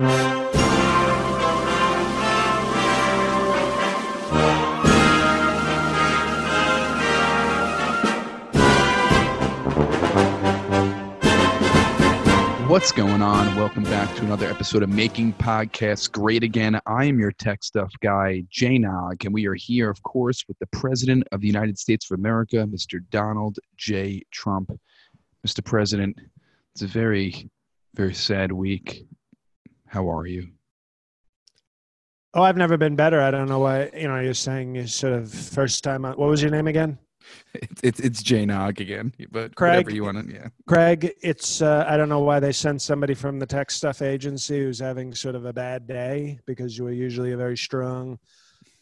What's going on? Welcome back to another episode of Making Podcasts Great Again. I am your tech stuff guy, Jay Nog, and we are here, of course, with the President of the United States of America, Mr. Donald J. Trump. Mr. President, it's a very, very sad week how are you? Oh, I've never been better. I don't know why. You know, you're saying you sort of first time. What was your name again? It's it's, it's Jay Nog again, but Craig, whatever you want to. Yeah, Craig. It's uh, I don't know why they sent somebody from the tech stuff agency who's having sort of a bad day because you were usually a very strong.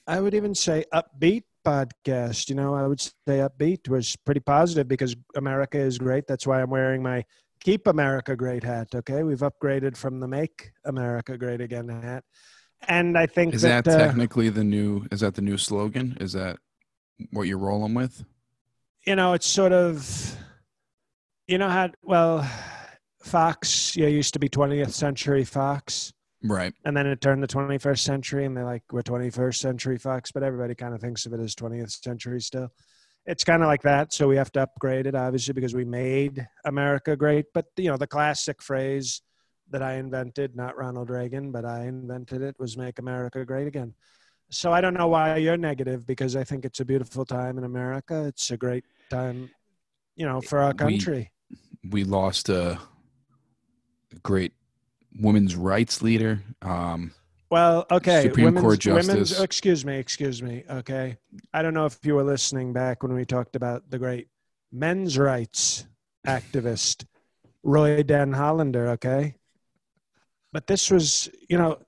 I would even say upbeat podcast. You know, I would say upbeat was pretty positive because America is great. That's why I'm wearing my keep America great hat. Okay, we've upgraded from the make America great again hat, and I think is that, that uh, technically the new is that the new slogan? Is that what you're rolling with? You know, it's sort of, you know how well, Fox yeah used to be 20th century Fox. Right. And then it turned the 21st century, and they're like, we're 21st century Fox, but everybody kind of thinks of it as 20th century still it's kind of like that. So we have to upgrade it, obviously, because we made America great. But you know, the classic phrase that I invented, not Ronald Reagan, but I invented it, was "Make America Great Again." So I don't know why you're negative because I think it's a beautiful time in America. It's a great time, you know, for our country. We, we lost a great women's rights leader. Um, well, okay. Supreme women's, Court Justice. Women's, excuse me, excuse me. Okay. I don't know if you were listening back when we talked about the great men's rights activist, Roy Den Hollander, okay? But this was, you know,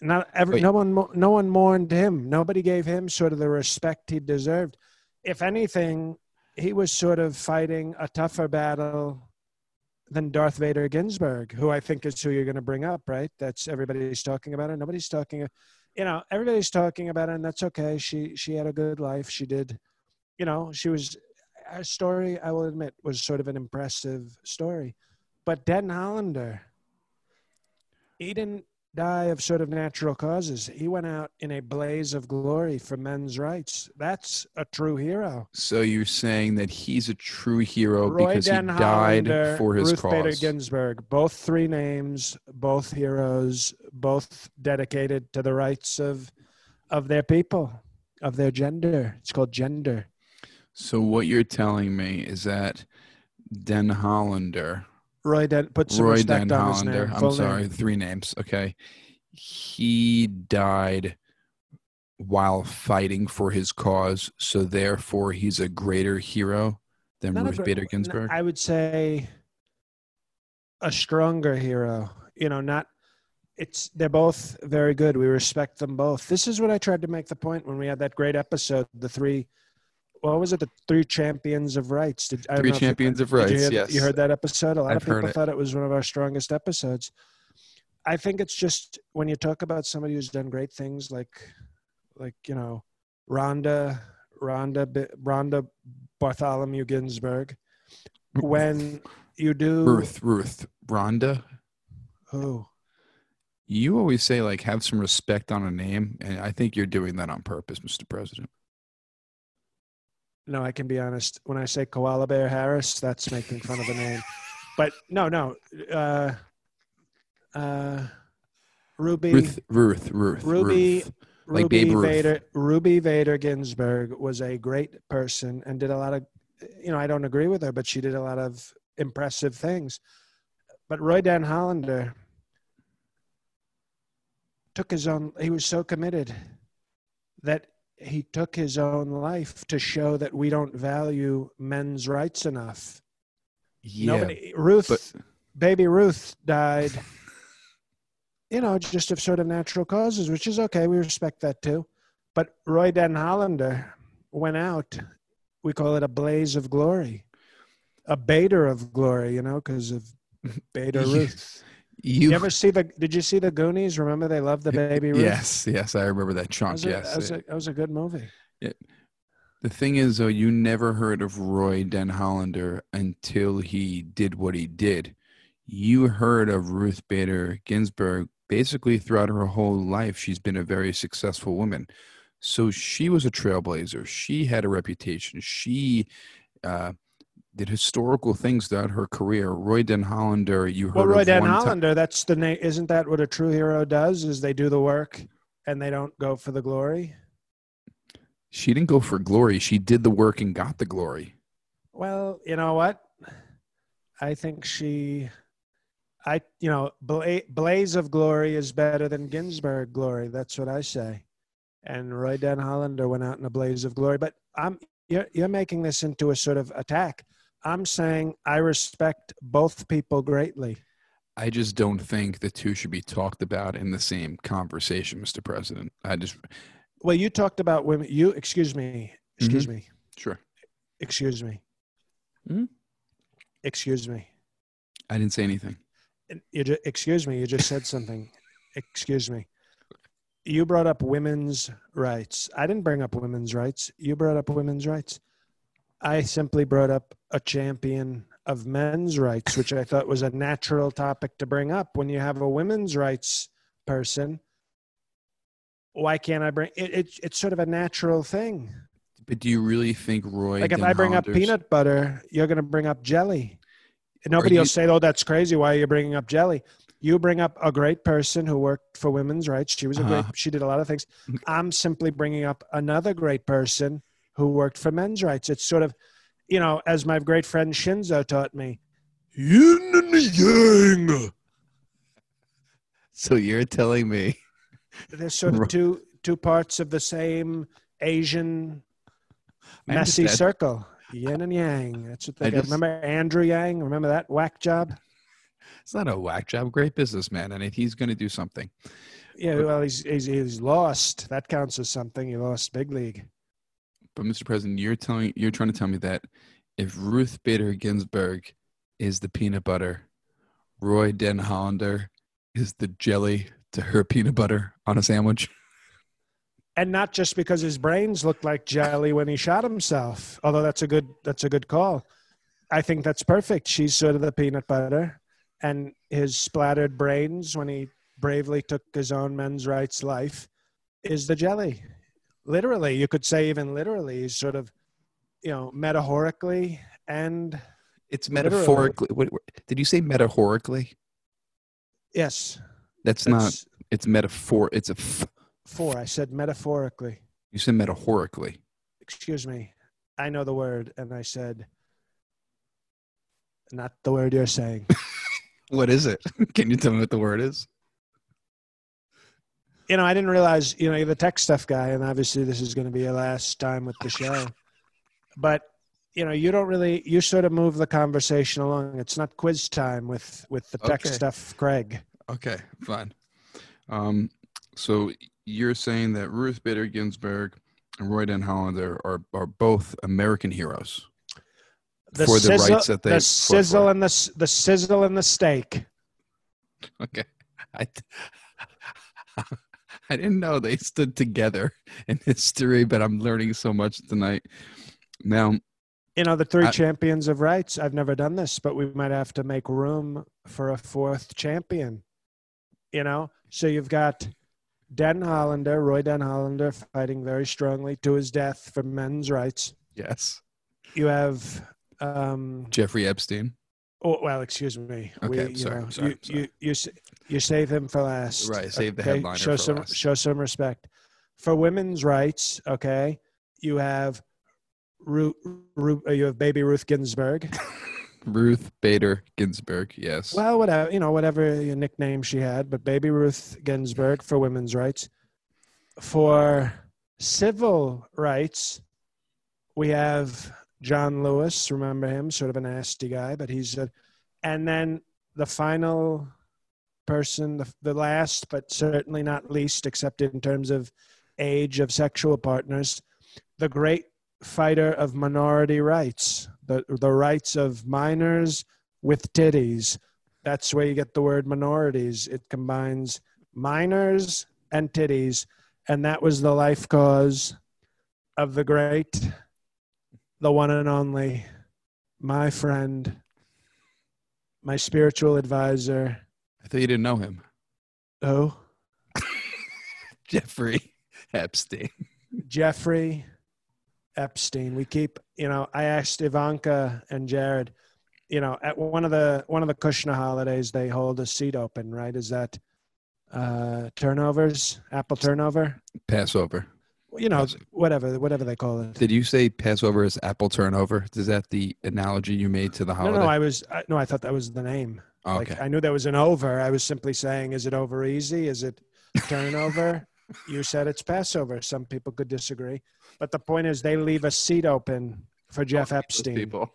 not every, no one, no one mourned him. Nobody gave him sort of the respect he deserved. If anything, he was sort of fighting a tougher battle than Darth Vader Ginsburg, who I think is who you're going to bring up, right? That's everybody's talking about her. Nobody's talking, you know, everybody's talking about her, and that's okay. She she had a good life. She did, you know, she was. Her story, I will admit, was sort of an impressive story, but Den Hollander, he didn't die of sort of natural causes. He went out in a blaze of glory for men's rights. That's a true hero. So you're saying that he's a true hero Roy because Den he died Hollander, for his Ruth cause. Bader Ginsburg, both three names, both heroes, both dedicated to the rights of of their people, of their gender. It's called gender. So what you're telling me is that Den Hollander Roy Den put some Roy Den on his name. I'm sorry, name. three names. Okay, he died while fighting for his cause, so therefore he's a greater hero than Not Ruth Bader Ginsburg. I would say a stronger hero. You know, not it's they're both very good. We respect them both. This is what I tried to make the point when we had that great episode, the three what was it? The three champions of rights. Did, three champions you, of rights. You hear, yes, you heard that episode. A lot I've of people thought it was one of our strongest episodes. I think it's just when you talk about somebody who's done great things, like, like you know, Rhonda, Rhonda, Rhonda Bartholomew Ginsburg. Mm-hmm. When you do Ruth, Ruth, Rhonda. Who? You always say like have some respect on a name, and I think you're doing that on purpose, Mr. President. No, I can be honest. When I say Koala Bear Harris, that's making fun of the name. But no, no. Uh, uh, Ruby. Ruth, Ruth, Ruth. Ruby. Ruth. Like Ruby Babe Ruth. Vader, Ruby Vader Ginsburg was a great person and did a lot of, you know, I don't agree with her, but she did a lot of impressive things. But Roy Dan Hollander took his own, he was so committed that he took his own life to show that we don't value men's rights enough. Yeah, Nobody, Ruth, but... baby Ruth died you know, just of sort of natural causes, which is okay. We respect that too. But Roy Den Hollander went out. We call it a blaze of glory, a Bader of glory, you know, because of Bader Ruth. You, You ever see the? Did you see the Goonies? Remember they loved the baby Ruth. yes, yes, I remember that that chunk. a, yes, that, was a, that was a good movie. The thing is, though, you never heard of Roy Den Hollander until he did what he did. You heard of Ruth Bader Ginsburg basically throughout her whole life. She's been a very successful woman. So she was a trailblazer. She had a reputation. She uh, did historical things throughout her career. Roy Den Hollander, you heard Well, Roy Den Hollander. That's the name. Isn't that what a true hero does? Is they do the work and they don't go for the glory. She didn't go for glory. She did the work and got the glory. Well, you know what? I think she, I you know, Bla- Blaze of Glory is better than Ginsburg Glory. That's what I say. And Roy Den Hollander went out in a blaze of glory. But I'm you're you're making this into a sort of attack. I'm saying I respect both people greatly. I just don't think the two should be talked about in the same conversation, Mr. President. I just Well, you talked about women. You excuse me. Excuse me. sure. Excuse me. Hmm? Excuse me. I didn't say anything. You ju- excuse me. You just said something. excuse me. You brought up women's rights. I didn't bring up women's rights. You brought up women's rights. I simply brought up a champion of men's rights, which I thought was a natural topic to bring up. When you have a women's rights person, why can't I bring it? it it's sort of a natural thing. But do you really think Roy? Like if I bring up peanut butter, you're going to bring up jelly. Nobody you- will say, "Oh, that's crazy. Why are you bringing up jelly?" You bring up a great person who worked for women's rights. She was a Uh-huh. great. She did a lot of things. I'm simply bringing up another great person who worked for men's rights. It's sort of, you know, as my great friend Shinzo taught me, yin and yang. So you're telling me There's sort of two two parts of the same Asian messy circle. Yin and yang. That's what they I just- Remember Andrew Yang? Remember that whack job? it's not a whack job. Great businessman, and he's going to do something. Yeah, well, he's, he's he's lost. That counts as something. He lost big league. But Mr. President, you're telling you're trying to tell me that if Ruth Bader Ginsburg is the peanut butter, Roy Den Hollander is the jelly to her peanut butter on a sandwich. And not just because his brains looked like jelly when he shot himself. Although that's a good that's a good call. I think that's perfect. She's sort of the peanut butter, and his splattered brains when he bravely took his own men's rights life is the jelly. Literally, you could say even literally, sort of, you know, metaphorically and It's metaphorically. What, did you say metaphorically? yes, That's, not. It's metaphor. It's a. F- four. I said metaphorically. you said metaphorically. excuse me, I know the word, and I said, not the word you're saying. What is it? Can you tell me what the word is? You know, I didn't realize, you know, you're the tech stuff guy, and obviously this is going to be your last time with the show. But you know, you don't really, you sort of move the conversation along. It's not quiz time with with the tech Okay. stuff, Craig. Okay, fine. Um, so you're saying that Ruth Bader Ginsburg and Roy Den Hollander are are both American heroes The for the rights that they the sizzle for. and the the sizzle and the steak. Okay, I I didn't know they stood together in history, but I'm learning so much tonight. Now, You know, the three I- champions of rights. I've never done this, but we might have to make room for a fourth champion. You know, so you've got Den Hollander, Roy Den Hollander, fighting very strongly to his death for men's rights. yes, You have, um, Jeffrey Epstein. Oh, well, excuse me. Okay, I'm you sorry, know, sorry, you, sorry. You, you, you save him for last. Right, save the headliner Show for some, last. show some respect. For women's rights, okay, you have, Ru, Ru, uh, you have baby Ruth Ginsburg. Ruth Bader Ginsburg. Yes. Well, whatever you know, whatever your nickname she had, but Baby Ruth Ginsburg for women's rights. For civil rights, we have John Lewis. Remember him? Sort of a nasty guy, but he's a. And then the final person, the, the last, but certainly not least, except in terms of age of sexual partners, the great fighter of minority rights, the, the rights of minors with titties. That's where you get the word minorities. It combines minors and titties. And that was the life cause of the great, the one and only, my friend, my spiritual advisor. I thought you didn't know him. Oh, Jeffrey Epstein. Jeffrey Epstein. We keep, you know, I asked Ivanka and Jared, you know, at one of the one of the Kushner holidays, they hold a seat open, right? Is that uh turnovers, apple turnover? Passover. You know, whatever, whatever they call it. Did you say Passover is apple turnover? Is that the analogy you made to the holiday? no, no, I was I, no, I thought that was the name. okay. Like I knew there was an over. I was simply saying, is it over easy? Is it turnover? you said it's Passover. Some people could disagree, but the point is, they leave a seat open for Jeff Those Epstein people.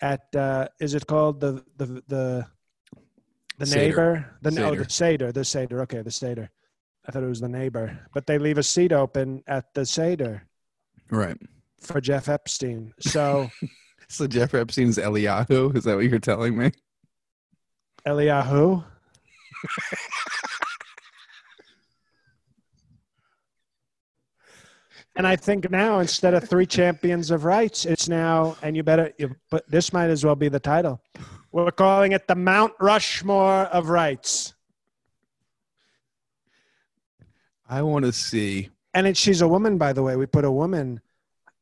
at. Uh, is it called the the the the Seder. neighbor? The no, Seder. the seder. The seder. Okay, the seder. I thought it was the neighbor, but they leave a seat open at the seder Right. for Jeff Epstein. So So Jeffrey Epstein's Eliyahu? Is that what you're telling me? Eliyahu. and I think now instead of three champions of rights, it's now, and you better, you, but this might as well be the title. We're calling it the Mount Rushmore of rights. I want to see. And it, she's a woman, by the way. We put a woman.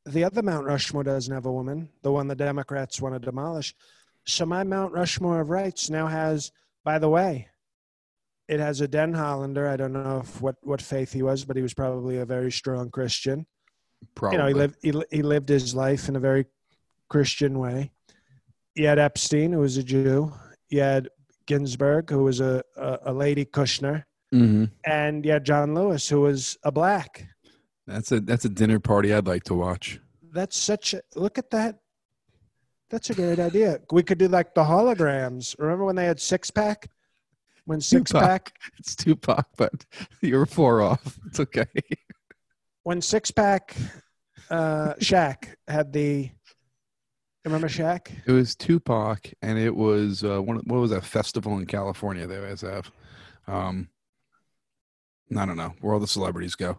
The other Mount Rushmore doesn't have a woman, the one the Democrats want to demolish. So my Mount Rushmore of rights now has, by the way, it has a Den Hollander. I don't know if what, what faith he was, but he was probably a very strong Christian. Probably. You know, he lived he, he lived his life in a very Christian way. You had Epstein, who was a Jew. You had Ginsburg, who was a, a, a lady Kushner, hmm and yeah, John Lewis, who was a black. That's a that's a dinner party I'd like to watch. That's such a look at that. That's a great idea. We could do like the holograms. Remember when they had six pack? When six Tupac. pack It's Tupac, but you're four off. It's okay. when six pack uh Shaq had the remember Shaq? It was Tupac, and it was uh, one. What was that festival in California they always have? Um, I don't know where all the celebrities go.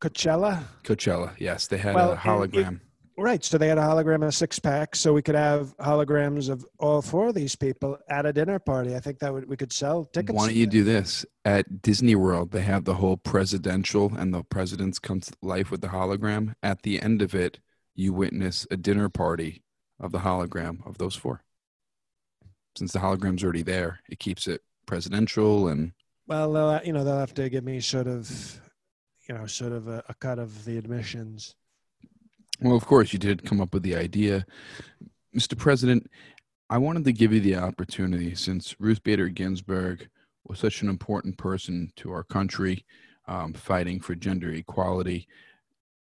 Coachella? Coachella. Yes, they had Well, a and it- hologram. Right. So they had a hologram of six pack, so we could have holograms of all four of these people at a dinner party. I think that would we could sell tickets. Why don't you do this at Disney World? They have the whole presidential and the presidents come to life with the hologram. At the end of it, you witness a dinner party of the hologram of those four. Since the hologram's already there, it keeps it presidential and Well, you know, they'll have to give me sort of, you know, sort of a, a cut of the admissions. Well, of course, you did come up with the idea. Mr. President, I wanted to give you the opportunity since Ruth Bader Ginsburg was such an important person to our country, um, fighting for gender equality.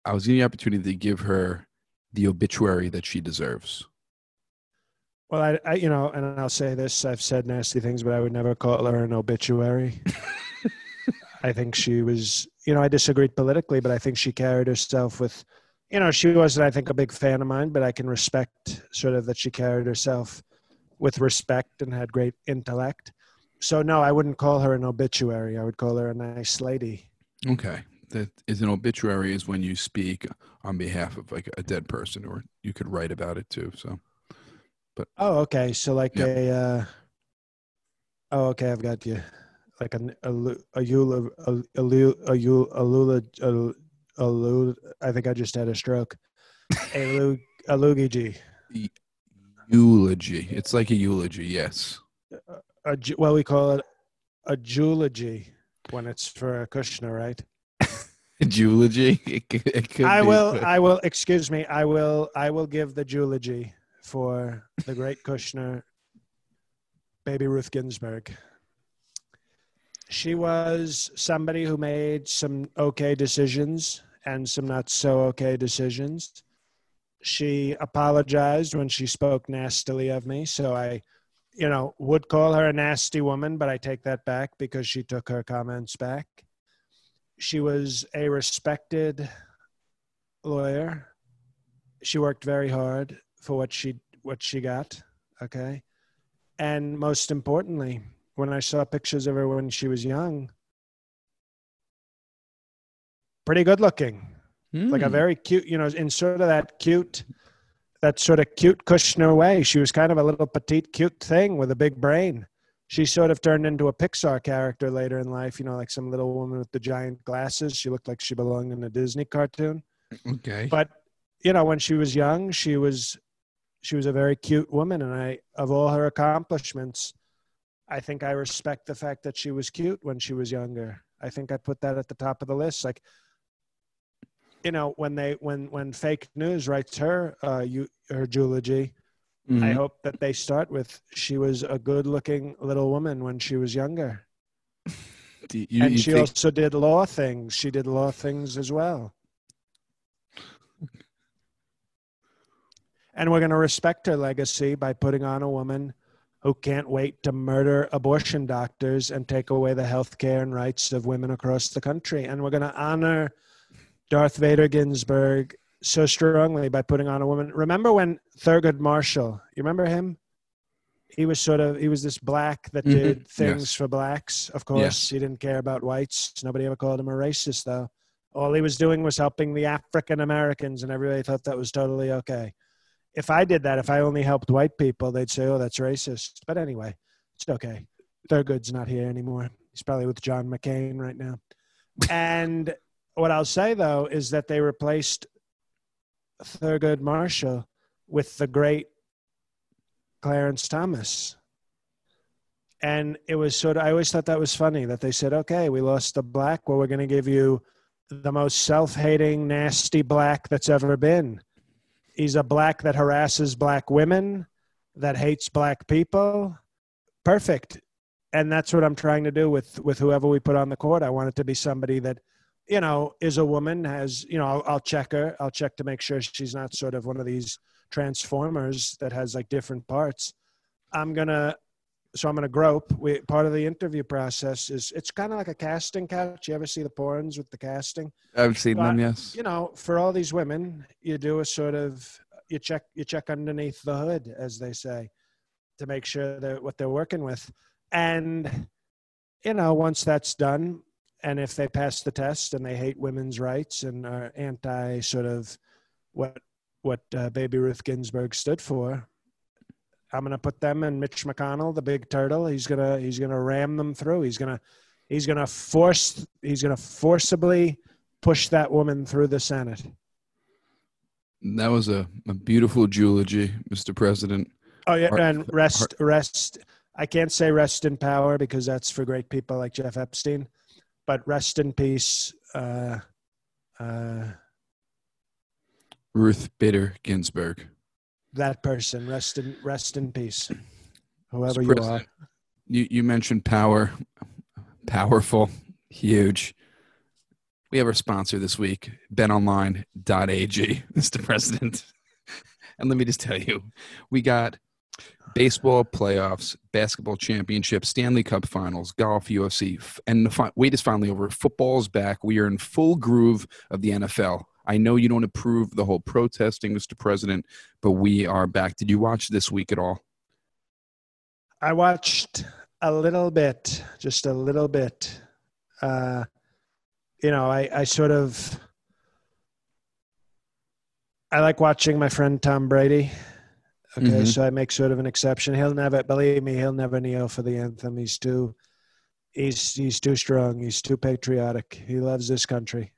I was given the opportunity to give her the obituary that she deserves. Well, I, I, you know, and I'll say this: I've said nasty things, but I would never call her an obituary. I think she was, you know, I disagreed politically, but I think she carried herself with, you know, she wasn't, I think, a big fan of mine, but I can respect sort of that she carried herself with respect and had great intellect. So no, I wouldn't call her an obituary. I would call her a nice lady. Okay. That is an obituary is when you speak on behalf of like a dead person or you could write about it too. So Oh, okay. So like Yeah. a, uh, oh, okay, I've got you. Like a a a eula a a lu- a eul- a lula a, a lu- I think I just had a stroke. A lugigi. eulogy. It's like a eulogy, yes. A well, we call it a eulogy when it's for a Kushner, right? eulogy. It, it could I will. but- I will. Excuse me. I will. I will give the eulogy for the great Kushner, baby Ruth Ginsburg. She was somebody who made some okay decisions and some not so okay decisions. She apologized when she spoke nastily of me, so I you know, would call her a nasty woman, but I take that back because she took her comments back. She was a respected lawyer. She worked very hard for what she what she got. Okay. And most importantly, when I saw pictures of her when she was young, pretty good looking. Mm. Like a hmm. very cute, you know, in sort of that cute that sort of cute Kushner way. She was kind of a little petite, cute thing with a big brain. She sort of turned into a Pixar character later in life, you know, like some little woman with the giant glasses. She looked like she belonged in a Disney cartoon. Okay. But, you know, when she was young, she was she was a very cute woman and I of all her accomplishments, I think I respect the fact that she was cute when she was younger. I think I put that at the top of the list. Like you know when they when when fake news writes her uh you her eulogy mm-hmm. i hope that they start with she was a good looking little woman when she was younger you, and you she think... also did law things she did law things as well and we're going to respect her legacy by putting on a woman who can't wait to murder abortion doctors and take away the health care and rights of women across the country and we're going to honor Darth Vader Ginsburg so strongly by putting on a woman. Remember when Thurgood Marshall? You remember him? He was sort of he was this black that mm-hmm. did things yes. for blacks. Of course, yes. he didn't care about whites. Nobody ever called him a racist though. All he was doing was helping the African Americans, and everybody thought that was totally okay. If I did that, if I only helped white people, they'd say, "Oh, that's racist." But anyway, it's okay. Thurgood's not here anymore. He's probably with John McCain right now. And what I'll say though is that they replaced Thurgood Marshall with the great Clarence Thomas. And it was sort of, I always thought that was funny that they said, okay, we lost the black. Well, we're going to give you the most self hating, nasty black that's ever been. He's a black that harasses black women, that hates black people. Perfect. And that's what I'm trying to do with, with whoever we put on the court. I want it to be somebody that you know, is a woman, has, you know, I'll, I'll, check her. I'll check to make sure she's not sort of one of these transformers that has like different parts. I'm going to, so I'm going to grope. We, part of the interview process is it's kind of like a casting couch. You ever see the porns with the casting? I've seen but, them, yes. You know, for all these women, you do a sort of, you check, you check underneath the hood, as they say, to make sure that what they're working with. And, you know, once that's done, and if they pass the test and they hate women's rights and are anti sort of what what uh, Baby Ruth Ginsburg stood for, I'm going to put them and Mitch McConnell, the big turtle. He's gonna he's gonna ram them through. He's gonna he's gonna force he's gonna forcibly push that woman through the Senate. That was a, a beautiful eulogy, Mr. President. Oh yeah, and rest rest. I can't say rest in power because that's for great people like Jeff Epstein but rest in peace. Uh, uh, Ruth Bader Ginsburg. That person, rest in rest in peace. Whoever you are. You you mentioned power, powerful, huge. We have our sponsor this week, betonline.ag, Mr. President. And let me just tell you, we got baseball playoffs, basketball championship, Stanley Cup finals, golf, UFC, and the fi- wait is finally over. Football's back. We are in full groove of the NFL. I know you don't approve the whole protesting, Mr. President, but we are back. Did you watch this week at all? I watched a little bit, just a little bit. Uh, you know, I, I sort of I like watching my friend Tom Brady. Okay, mm-hmm. so I make sort of an exception. He'll never believe me. He'll never kneel for the anthem. He's too, he's he's too strong. He's too patriotic. He loves this country.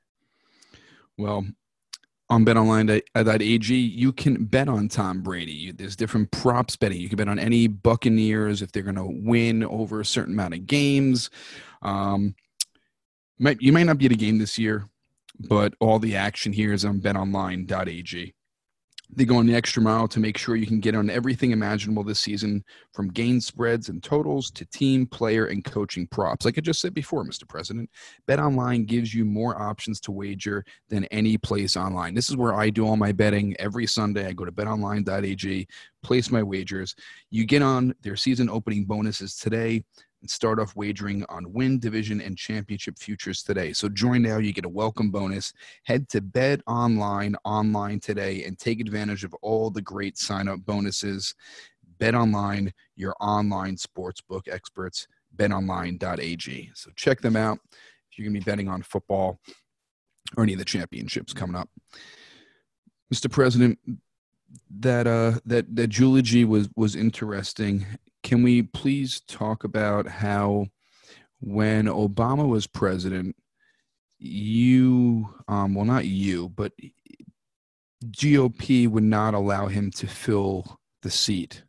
Well, on betonline.ag, you can bet on Tom Brady. There's different props betting. You can bet on any Buccaneers if they're going to win over a certain amount of games. Um, you might not be at a game this year, but all the action here is on betonline.ag. They go on the extra mile to make sure you can get on everything imaginable this season, from gain spreads and totals to team, player, and coaching props. Like I just said before, Mr. President, BetOnline gives you more options to wager than any place online. This is where I do all my betting every Sunday. I go to betonline.ag, place my wagers. You get on their season opening bonuses today and start off wagering on win, division, and championship futures today. So join now. You get a welcome bonus. Head to Bet Online online today and take advantage of all the great sign up bonuses. Bet Online, your online sportsbook experts, betonline.ag. So check them out if you're going to be betting on football or any of the championships coming up. Mr. President, that uh that that eulogy was was interesting can we please talk about how when Obama was president, you, um, well, not you, but GOP would not allow him to fill the seat.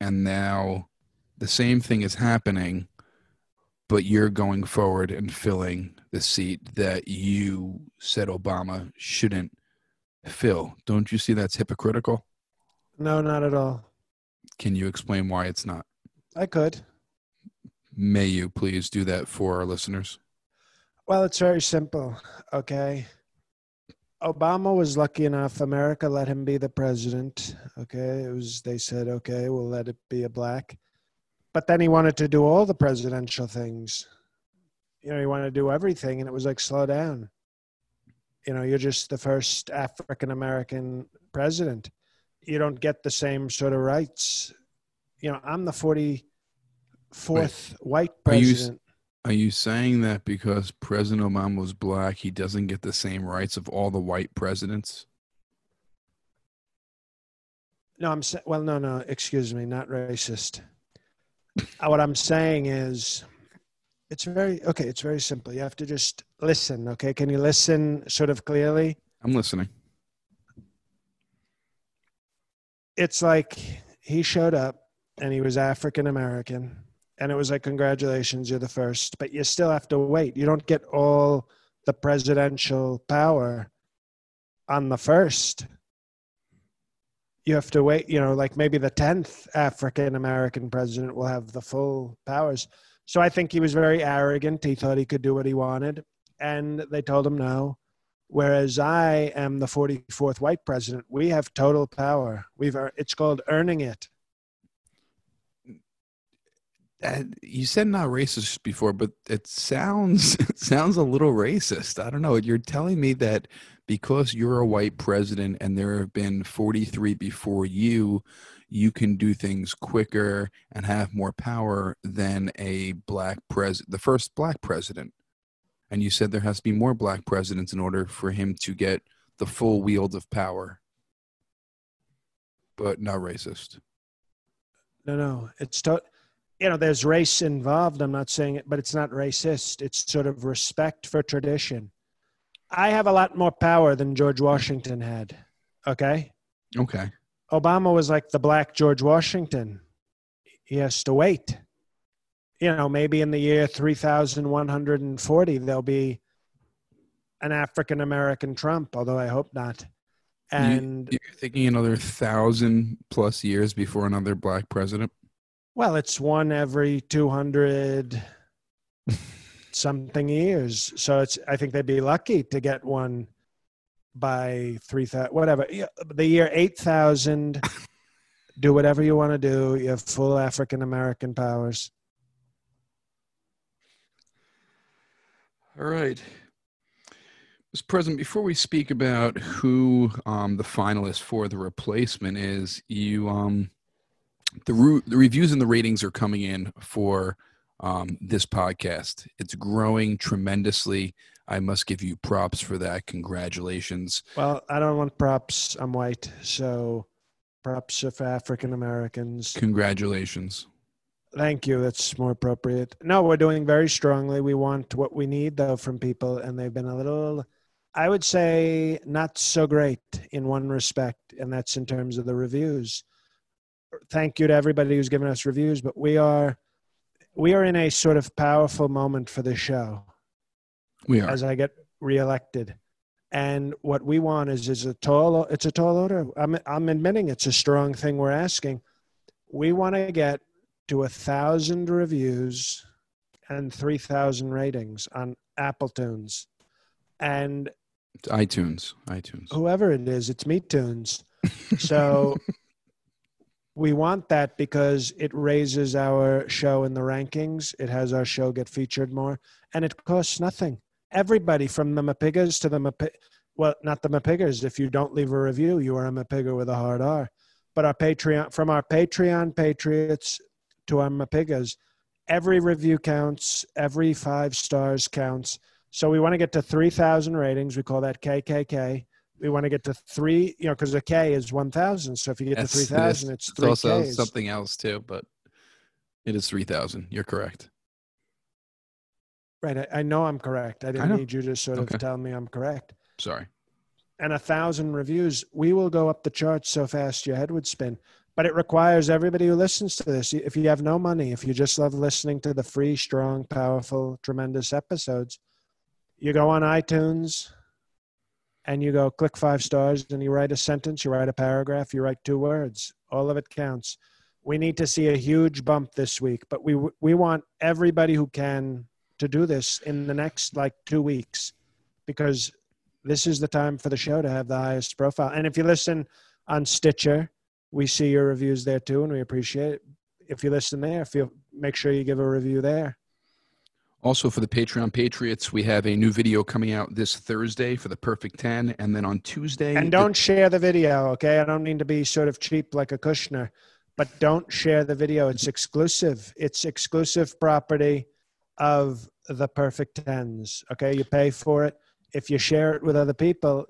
And now the same thing is happening, but you're going forward and filling the seat that you said Obama shouldn't fill. Don't you see that's hypocritical? No, not at all. Can you explain why it's not? I could. May you please do that for our listeners? Well, it's very simple. Okay. Obama was lucky enough. America let him be the president. Okay. It was, they said, okay, we'll let it be a black. But then he wanted to do all the presidential things. You know, he wanted to do everything. And it was like, slow down. You know, you're just the first African American president you don't get the same sort of rights. You know, I'm the 44th Wait, white president. Are you, are you saying that because President Obama was black, he doesn't get the same rights of all the white presidents? No, I'm saying, well, no, no, excuse me, not racist. Uh, what I'm saying is, it's very, okay, it's very simple. You have to just listen, okay? Can you listen sort of clearly? I'm listening it's like he showed up and he was African American, and it was like, congratulations, you're the first, but you still have to wait. You don't get all the presidential power on the first. You have to wait, you know, like maybe the 10th African American president will have the full powers. So I think he was very arrogant. He thought he could do what he wanted. And they told him no. Whereas I am the 44th white president, we have total power. We've it's called earning it. you said not racist before, but it sounds it sounds a little racist. I don't know. You're telling me that because you're a white president and there have been 43 before you, you can do things quicker and have more power than a black president, the first black president and you said there has to be more black presidents in order for him to get the full wield of power. But not racist. No no. It's to, you know there's race involved. I'm not saying it but it's not racist. It's sort of respect for tradition. I have a lot more power than george washington had okay? Okay. Obama was like the black george washington. He has to wait you know, maybe in the year 3140, there'll be an African American Trump, although I hope not. And you, are thinking another thousand plus years before another black president? Well, it's one every 200 something years. So it's, I think they'd be lucky to get one by 3000, whatever. The year 8000, do whatever you want to do. You have full African American powers. All right. Mr. President, before we speak about who um, the finalist for the replacement is, you um, the, re- the reviews and the ratings are coming in for um, this podcast. It's growing tremendously. I must give you props for that. Congratulations. Well, I don't want props. I'm white, so props for African Americans. Congratulations. Thank you. That's more appropriate. No, we're doing very strongly. We want what we need, though, from people, and they've been a little, I would say, not so great in one respect, and that's in terms of the reviews. Thank you to everybody who's given us reviews, but we are, we are in a sort of powerful moment for the show. We are as I get reelected, And what we want is is a tall it's a tall order. I'm I'm admitting it's a strong thing we're asking. We want to get to a thousand reviews and three thousand ratings on Apple Tunes. And It's iTunes. iTunes. whoever it is, it's Me Tunes. So we want that because it raises our show in the rankings. It has our show get featured more, and it costs nothing. Everybody from the Mapigas to the Mapi- well, not the Mapigas. If you don't leave a review, you are a Mapiga with a hard R. But our Patreon, from our Patreon patriots to our Mapigas, every review counts. Every five stars counts. So we want to get to 3,000 ratings. We call that KKK. We want to get to three, you know, because a K is 1,000. So if you get Yes, to it is. 3,000, it's It's three also Ks. something else too, but it is three thousand. You're correct. Right. I, I know I'm correct. I didn't know. need you to sort of tell me I'm correct. Sorry. And a thousand reviews, we will go up the charts so fast your head would spin. But it requires everybody who listens to this. If you have no money, if you just love listening to the free, strong, powerful, tremendous episodes, you go on iTunes and you go click five stars and you write a sentence, you write a paragraph, you write two words. All of it counts. We need to see a huge bump this week, but we we want everybody who can to do this in the next like two weeks because this is the time for the show to have the highest profile. And if you listen on Stitcher, we see your reviews there too, and we appreciate it. If you listen there, feel make sure you give a review there. Also, for the Patreon Patriots, we have a new video coming out this Thursday for the Perfect 10. And then on Tuesday, And don't share the video, okay? I don't mean to be sort of cheap like a Kushner, but don't share the video. It's exclusive. It's exclusive property of the Perfect Tens, okay? You pay for it. If you share it with other people,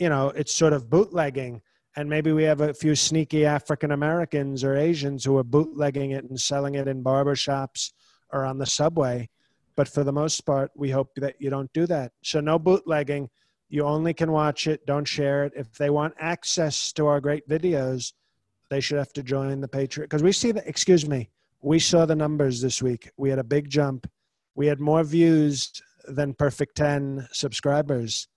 you know, it's sort of bootlegging. And maybe we have a few sneaky African Americans or Asians who are bootlegging it and selling it in barbershops or on the subway. But for the most part, we hope that you don't do that. So, no bootlegging. You only can watch it. Don't share it. If they want access to our great videos, they should have to join the Patreon. Because we see the, excuse me, we saw the numbers this week. We had a big jump. We had more views than Perfect 10 subscribers.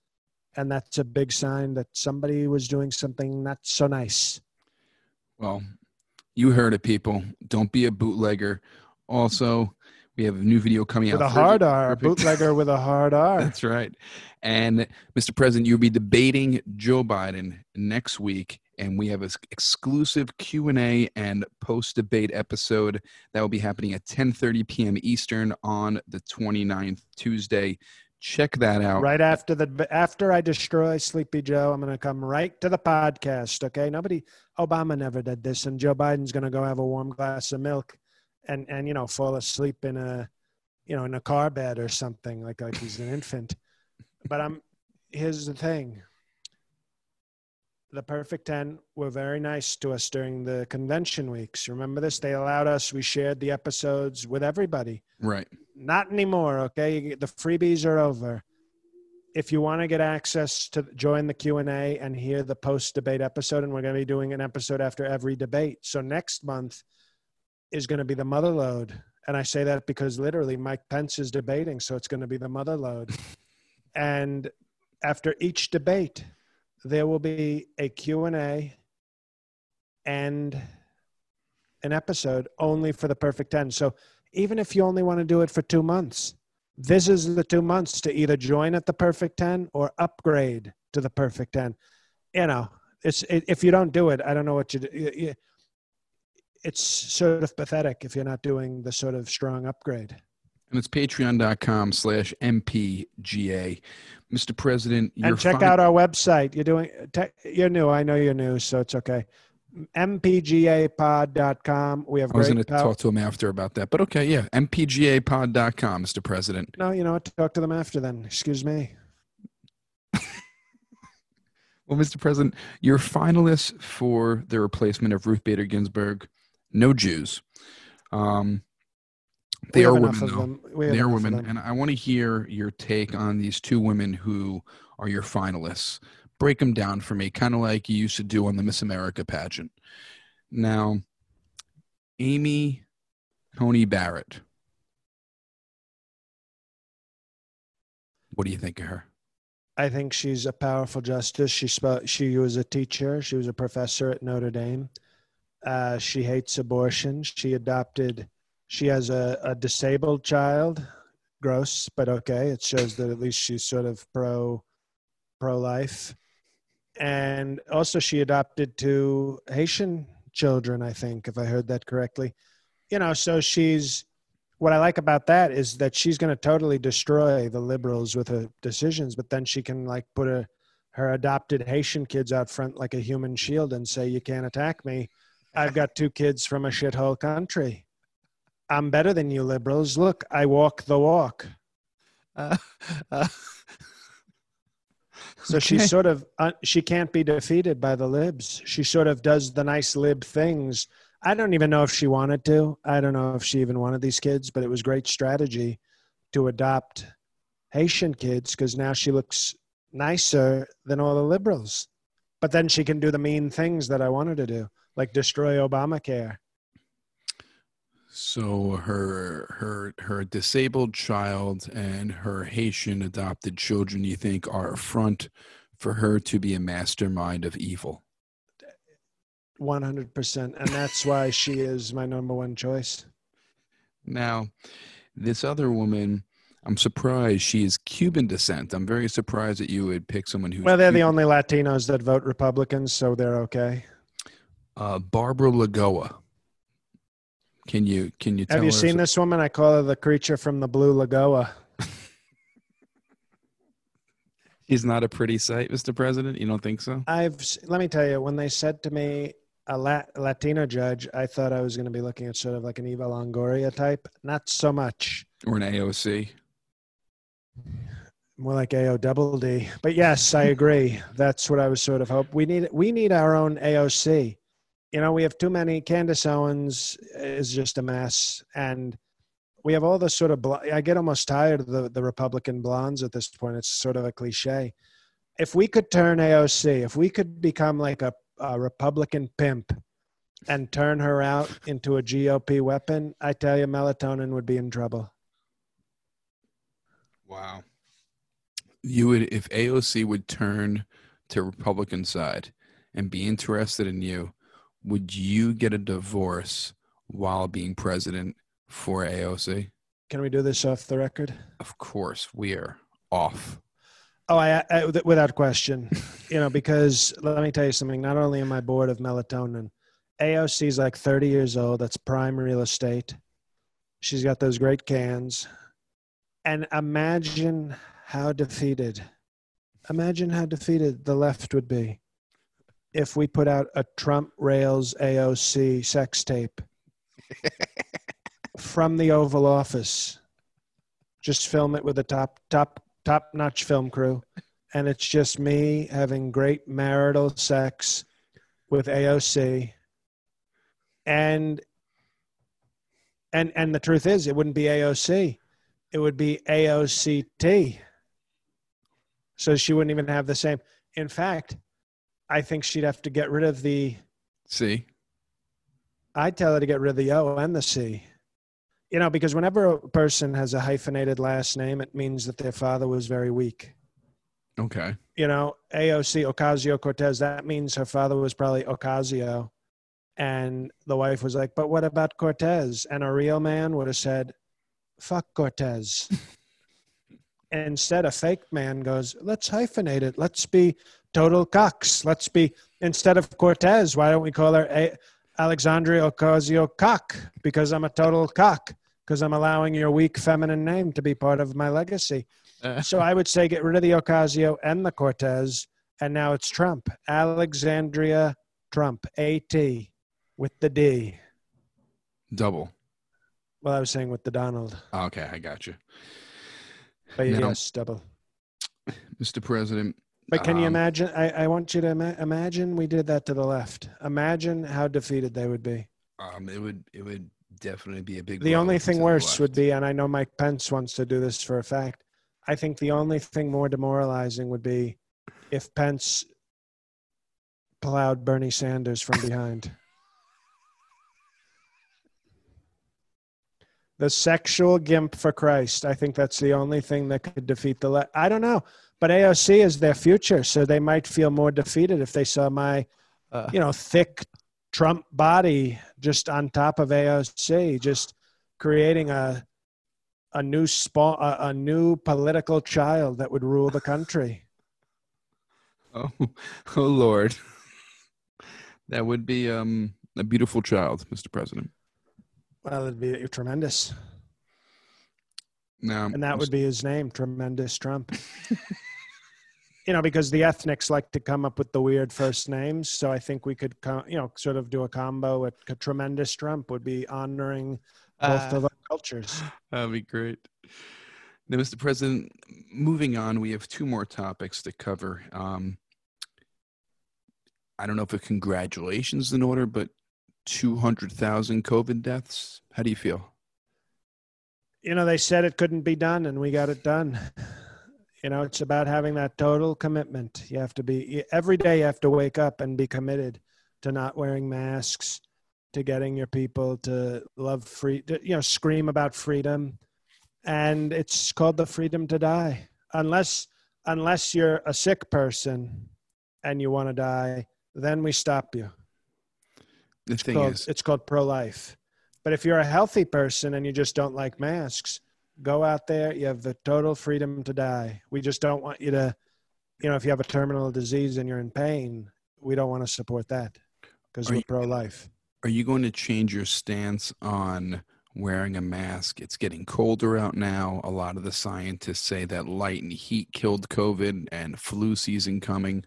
And that's a big sign that somebody was doing something not so nice. Well, you heard it, people. Don't be a bootlegger. Also, we have a new video coming With out. With a hard Thursday- R, Perfect- bootlegger with a hard R. That's right. And Mr. President, you'll be debating Joe Biden next week, and we have an exclusive Q and A and post-debate episode that will be happening at 10:30 p.m. Eastern on the 29th, Tuesday. Check that out. Right after the after I destroy Sleepy Joe, I'm going to come right to the podcast. Okay, nobody, Obama never did this, and Joe Biden's going to go have a warm glass of milk, and and you know fall asleep in a, you know, in a car bed or something like like he's an infant. But I'm here's the thing. The Perfect Ten were very nice to us during the convention weeks. Remember this? They allowed us. We shared the episodes with everybody Right. not anymore okay the freebies are over if you want to get access to join the q&a and hear the post debate episode and we're going to be doing an episode after every debate so next month is going to be the mother lode and i say that because literally mike pence is debating so it's going to be the mother lode and after each debate there will be a q&a and an episode only for the perfect 10 so even if you only want to do it for two months, this is the two months to either join at the perfect 10 or upgrade to the perfect 10. You know, it's it, if you don't do it, I don't know what you do. It's sort of pathetic if you're not doing the sort of strong upgrade. And it's patreon.com slash MPGA. Mr. President, you're and check out our website. You're doing, te- you're new. I know you're new, so it's okay. mpgapod.com. We have I was going to talk to him after about that, but okay, yeah, mpgapod.com, Mr. President. No, you know what? Talk to them after then. Excuse me. Well, Mr. President, your finalists for the replacement of Ruth Bader Ginsburg, no Jews. Um, they are women, enough though. them. We have They are women, and I want to hear your take on these two women who are your finalists. Break them down for me, kind of like you used to do on the Miss America pageant. Now, Amy Coney Barrett. What do you think of her? I think she's a powerful justice. She spo- she was a teacher. She was a professor at Notre Dame. Uh, she hates abortion. She adopted. She has a, a disabled child. Gross, but okay. It shows that at least she's sort of pro pro life. And also, she adopted two Haitian children. I think, if I heard that correctly. You know, so she's what I like about that is that she's going to totally destroy the liberals with her decisions, but then she can like put a, her adopted Haitian kids out front like a human shield and say, "You can't attack me. I've got two kids from a shithole country. I'm better than you liberals. Look, I walk the walk." Uh, uh, so okay. she's sort of uh, she can't be defeated by the libs. She sort of does the nice lib things I don't even know if she wanted to. I don't know if she even wanted these kids, but it was great strategy to adopt Haitian kids because now she looks nicer than all the liberals. But then she can do the mean things that I wanted to do, like destroy Obamacare. So her her her disabled child and her Haitian adopted children, you think, are a front for her to be a mastermind of evil? 100%. And that's why she is my number one choice. Now, this other woman, I'm surprised she is Cuban descent. I'm very surprised that you would pick someone who. Well, they're Cuban. the only Latinos that vote Republicans, so they're okay. Uh, Barbara Lagoa. Can you can you have you seen this woman? I call her the creature from the blue Lagoa. She's not a pretty sight, Mr. President. You don't think so? I've let me tell you when they said to me a Lat- Latino judge, I thought I was going to be looking at sort of like an Eva Longoria type. Not so much. Or an AOC. More like AO double D. But yes, I agree. That's what I was sort of hope. We need we need our own AOC. You know, we have too many. Candace Owens is just a mess, and we have all the sort of. bl- I get almost tired of the the Republican blondes at this point. It's sort of a cliche. If we could turn AOC, if we could become like a a Republican pimp and turn her out into a GOP weapon, I tell you, melatonin would be in trouble. Wow. You would, if AOC would turn to Republican side and be interested in you, would you get a divorce while being president for AOC? Can we do this off the record? Of course, we are off. Oh, I, I, without question, you know, because let me tell you something. Not only am I bored of melatonin, AOC is like 30 years old. That's prime real estate. She's got those great cans. And imagine how defeated, imagine how defeated the left would be if we put out a Trump Rails AOC sex tape from the Oval Office. Just film it with a top top top notch film crew. And it's just me having great marital sex with AOC. And and and the truth is it wouldn't be AOC. It would be AOCT. So she wouldn't even have the same. In fact, I think she'd have to get rid of the C. I'd tell her to get rid of the O and the C you know, because whenever a person has a hyphenated last name, it means that their father was very weak. Okay. You know, AOC Ocasio Cortez, that means her father was probably Ocasio. And the wife was like, but what about Cortez? And a real man would have said, fuck Cortez. instead, a fake man goes, let's hyphenate it. Let's be total cocks. Let's be, instead of Cortez, why don't we call her a- Alexandria Ocasio cock? Because I'm a total cock because I'm allowing your weak feminine name to be part of my legacy. Uh. so I would say get rid of the Ocasio and the Cortez, and now it's Trump. Alexandria Trump, AT with the D. Double. Well, I was saying with the Donald. Okay, I got you. But now, yes, double. Mr. President. But can um, you imagine? I, I want you to ima- imagine we did that to the left. Imagine how defeated they would be. Um, it would it would definitely be a big. The only thing worse would be, and I know Mike Pence wants to do this for a fact. I think the only thing more demoralizing would be if Pence plowed Bernie Sanders from behind. the sexual gimp for Christ. I think that's the only thing that could defeat the. left. I don't know, but AOC is their future, so they might feel more defeated if they saw my, Uh. you know, thick Trump body just on top of AOC, just creating a a new spawn, a, a new political child that would rule the country. Oh, oh Lord. That would be um, a beautiful child, Mr. President. Well, it'd be tremendous, Now, and that would be his name, Tremendous Trump. you know, because the ethnics like to come up with the weird first names, so I think we could, co- you know, sort of do a combo. At Tremendous Trump would be honoring both Ah. of our cultures. That'd be great. Now, Mr. President, moving on, we have two more topics to cover. Um, I don't know if a congratulations is in order, but 200,000 COVID deaths. How do you feel? You know, they said it couldn't be done, and we got it done. You know, it's about having that total commitment. You have to be every day. You have to wake up and be committed to not wearing masks, to getting your people to love free, to, you know, scream about freedom, and it's called the freedom to die. Unless, unless you're a sick person and you want to die, then we stop you The thing called, is, it's called pro-life. But if you're a healthy person and you just don't like masks, go out there. You have the total freedom to die. We just don't want you to, you know, if you have a terminal disease and you're in pain, we don't want to support that because we're pro-life. are you going to change your stance on wearing a mask? It's getting colder out now. A lot of the scientists say that light and heat killed COVID and flu season coming.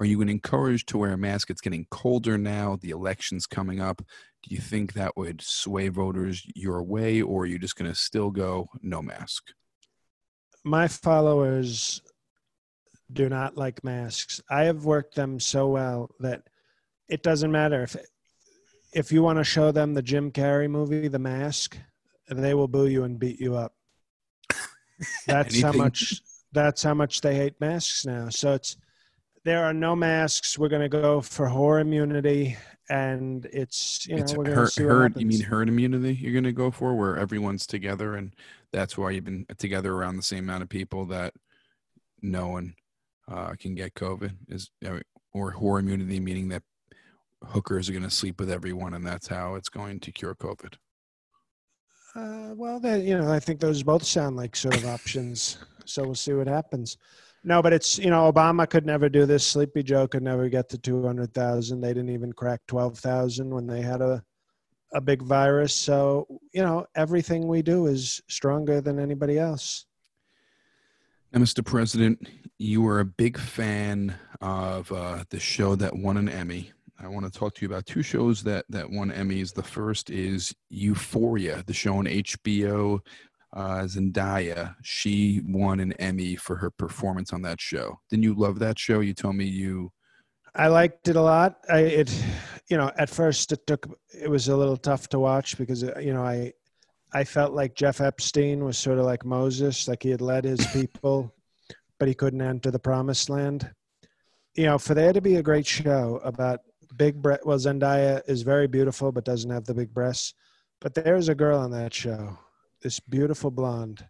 Are you going to encourage to wear a mask? It's getting colder now. The election's coming up. Do you think that would sway voters your way, or are you just going to still go no mask? My followers do not like masks. I have worked them so well that it doesn't matter if if you want to show them the Jim Carrey movie, The Mask, they will boo you and beat you up. That's how much that's how much they hate masks now. So it's there are no masks. We're going to go for whore immunity, and it's you know it's we're going herd, to see what herd you mean herd immunity you're going to go for where everyone's together and that's why you've been together around the same amount of people that no one uh, can get covid is or whore immunity meaning that hookers are going to sleep with everyone and that's how it's going to cure covid Uh, well, then you know, I think those both sound like sort of options. So we'll see what happens. No, but it's you know, Obama could never do this. Sleepy Joe could never get to two hundred thousand. They didn't even crack twelve thousand when they had a a big virus. So you know, everything we do is stronger than anybody else. now mr president you were a big fan of uh, the show that won an emmy I want to talk to you about two shows that that won Emmys. The first is Euphoria, the show on HBO. Uh, Zendaya, she won an Emmy for her performance on that show. Didn't you love that show? You told me you. I liked it a lot. I it, you know, at first it took it was a little tough to watch because uh, you know I, I felt like Jeff Epstein was sort of like Moses, like he had led his people, but he couldn't enter the promised land. You know, for there to be a great show about big breast. Well, Zendaya is very beautiful, but doesn't have the big breasts. But there's a girl on that show, this beautiful blonde.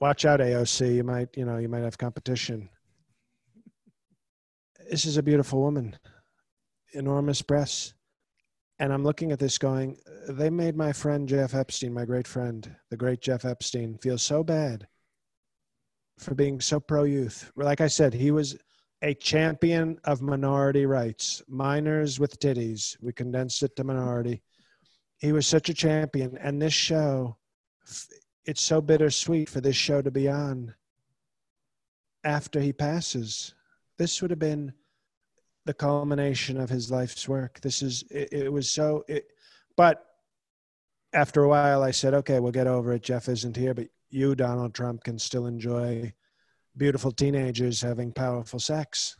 Watch out, AOC. You might, you know, you might have competition this is a beautiful woman, enormous breasts. And I'm looking at this going, they made my friend Jeff Epstein, my great friend, the great Jeff Epstein, feel so bad for being so pro youth. Like I said, he was a champion of minority rights, minors with titties. We condensed it to minority. He was such a champion. And this show, it's so bittersweet for this show to be on after he passes this would have been the culmination of his life's work. This is it, it was so it, but after a while I said, okay, we'll get over it. Jeff isn't here, but you, Donald Trump, can still enjoy beautiful teenagers having powerful sex.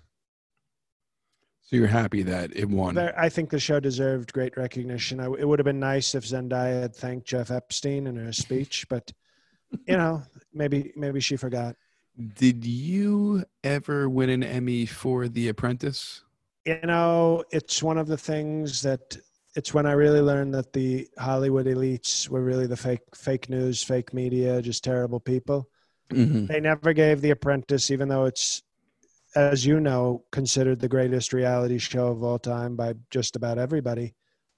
So you're happy that it won. I think the show deserved great recognition. I, it would have been nice if Zendaya had thanked Jeff Epstein in her speech, but you know, maybe maybe she forgot. Did you ever win an Emmy for The Apprentice? you know, it's one of the things that it's when I really learned that the Hollywood elites were really the fake fake news, fake media, just terrible people. Mhm. They never gave The Apprentice, even though it's, as you know, considered the greatest reality show of all time by just about everybody.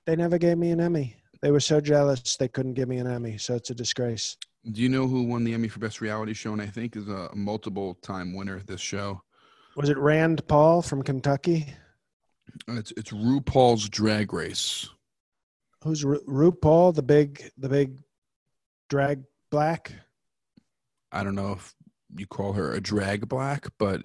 They never gave me an Emmy. They were so jealous they couldn't give me an Emmy. So it's a disgrace. Do you know who won the Emmy for Best Reality Show? And I think is a multiple time winner of this show. Was it Rand Paul from Kentucky? It's it's RuPaul's Drag Race. Who's Ru- RuPaul, the big, the big drag black? I don't know if you call her a drag black, but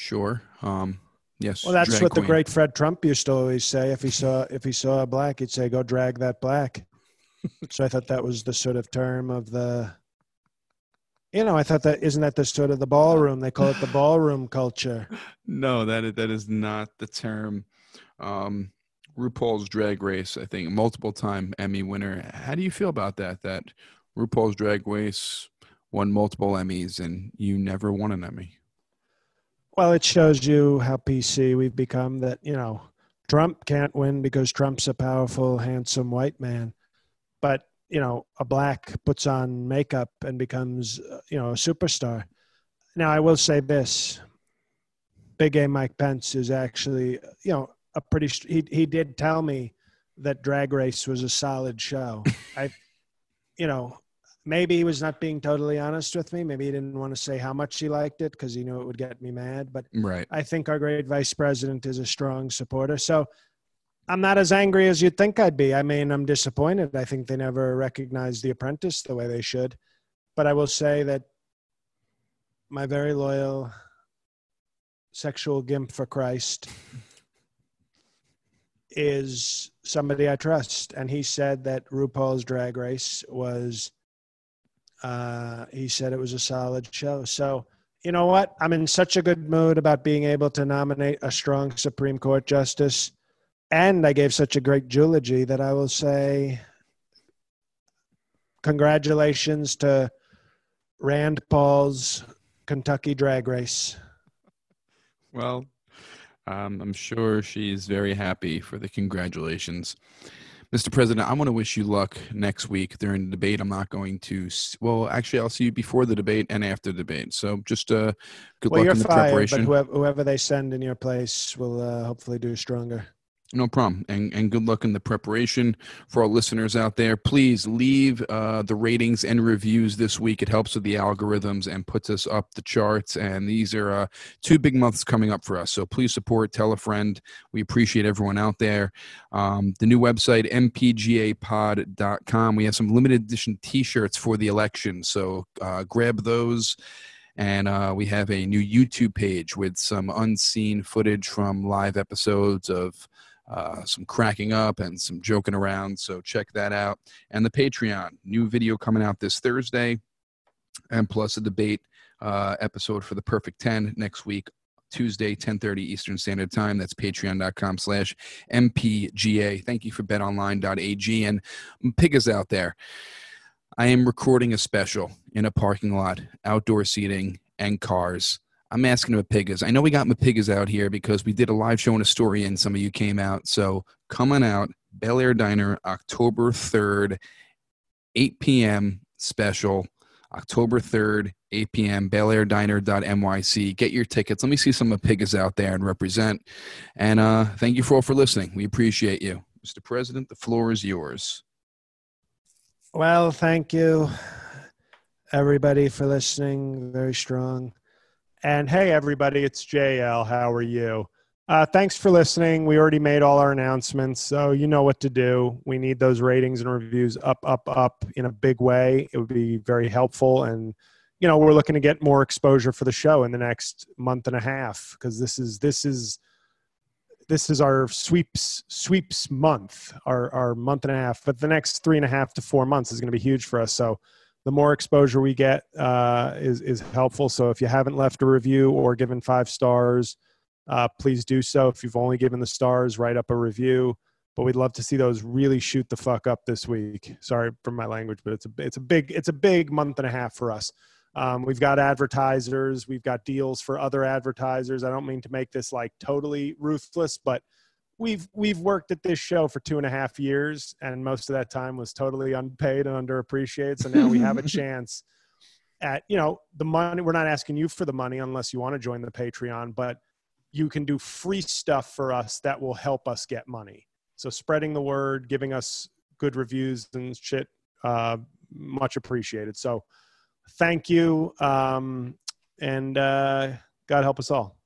sure. Um, yes. Well, that's what the great Fred Trump used to always say. If he saw if he saw a black, he'd say, "Go drag that black." so I thought that was the sort of term of the. You know, I thought that isn't that the sort of the ballroom? They call it the ballroom culture. No, that is, that is not the term. Um, RuPaul's Drag Race, I think, multiple time Emmy winner. How do you feel about that? That RuPaul's Drag Race won multiple Emmys and you never won an Emmy. Well, it shows you how PC we've become. That you know, Trump can't win because Trump's a powerful, handsome white man, but you know, a black puts on makeup and becomes, uh, you know, a superstar. Now, I will say this: Big A Mike Pence is actually, you know, a pretty. He he did tell me that Drag Race was a solid show. I, you know, maybe he was not being totally honest with me. Maybe he didn't want to say how much he liked it because he knew it would get me mad. But Right. I think our great vice president is a strong supporter. So I'm not as angry as you'd think I'd be. I mean, I'm disappointed. I think they never recognized The Apprentice the way they should. But I will say that my very loyal sexual gimp for Christ is somebody I trust. And he said that RuPaul's Drag Race was, uh, he said it was a solid show. So, you know what? I'm in such a good mood about being able to nominate a strong Supreme Court justice. And I gave such a great eulogy that I will say congratulations to Rand Paul's Kentucky drag race. Well, um, I'm sure she's very happy for the congratulations. Mr. President, I want to wish you luck next week during the debate. I'm not going to, well, actually, I'll see you before the debate and after the debate. So just uh, good well, luck you're in the fired, preparation. but whoever, whoever they send in your place will uh, hopefully do stronger. No problem. And, and good luck in the preparation for our listeners out there. Please leave uh, the ratings and reviews this week. It helps with the algorithms and puts us up the charts. And these are uh, two big months coming up for us. So please support, tell a friend. We appreciate everyone out there. Um, the new website, mpgapod.com. We have some limited edition t shirts for the election. So uh, grab those. And uh, we have a new YouTube page with some unseen footage from live episodes of uh, some cracking up and some joking around. So check that out. And the Patreon, new video coming out this Thursday, and plus a debate uh, episode for the Perfect 10 next week. Tuesday, 10:30 Eastern Standard Time. That's patreon.com slash MPGA. Thank you for betonline.ag. And is out there. I am recording a special in a parking lot, outdoor seating, and cars. I'm asking Mapigas. I know we got Mapigas out here because we did a live show and a story and some of you came out. So come on out, Bel Air Diner, October 3rd, 8 p.m. special. October 3rd, 8 p.m., belair.diner.myc. Get your tickets. Let me see some Mapigas out there and represent. And uh, thank you for all for listening. We appreciate you. Mr. President, the floor is yours. Well, thank you, everybody, for listening. Very strong. And hey, everybody, it's JL. How are you? Uh, thanks for listening. We already made all our announcements, so you know what to do. We need those ratings and reviews up, up, up in a big way. It would be very helpful. And, you know, we're looking to get more exposure for the show in the next month and a half because this is, this is, this is our sweeps sweeps month, our our month and a half. But the next three and a half to four months is going to be huge for us. So the more exposure we get uh, is is helpful. So if you haven't left a review or given five stars, uh, please do so. If you've only given the stars, write up a review. But we'd love to see those really shoot the fuck up this week. Sorry for my language, but it's a it's a big it's a big month and a half for us. Um, we've got advertisers, we've got deals for other advertisers. I don't mean to make this like totally ruthless, but we've we've worked at this show for two and a half years, and most of that time was totally unpaid and underappreciated. So now we have a chance at you know the money. We're not asking you for the money unless you want to join the Patreon, but you can do free stuff for us that will help us get money. So spreading the word, giving us good reviews and shit, uh, much appreciated. So thank you, um, and uh, God help us all.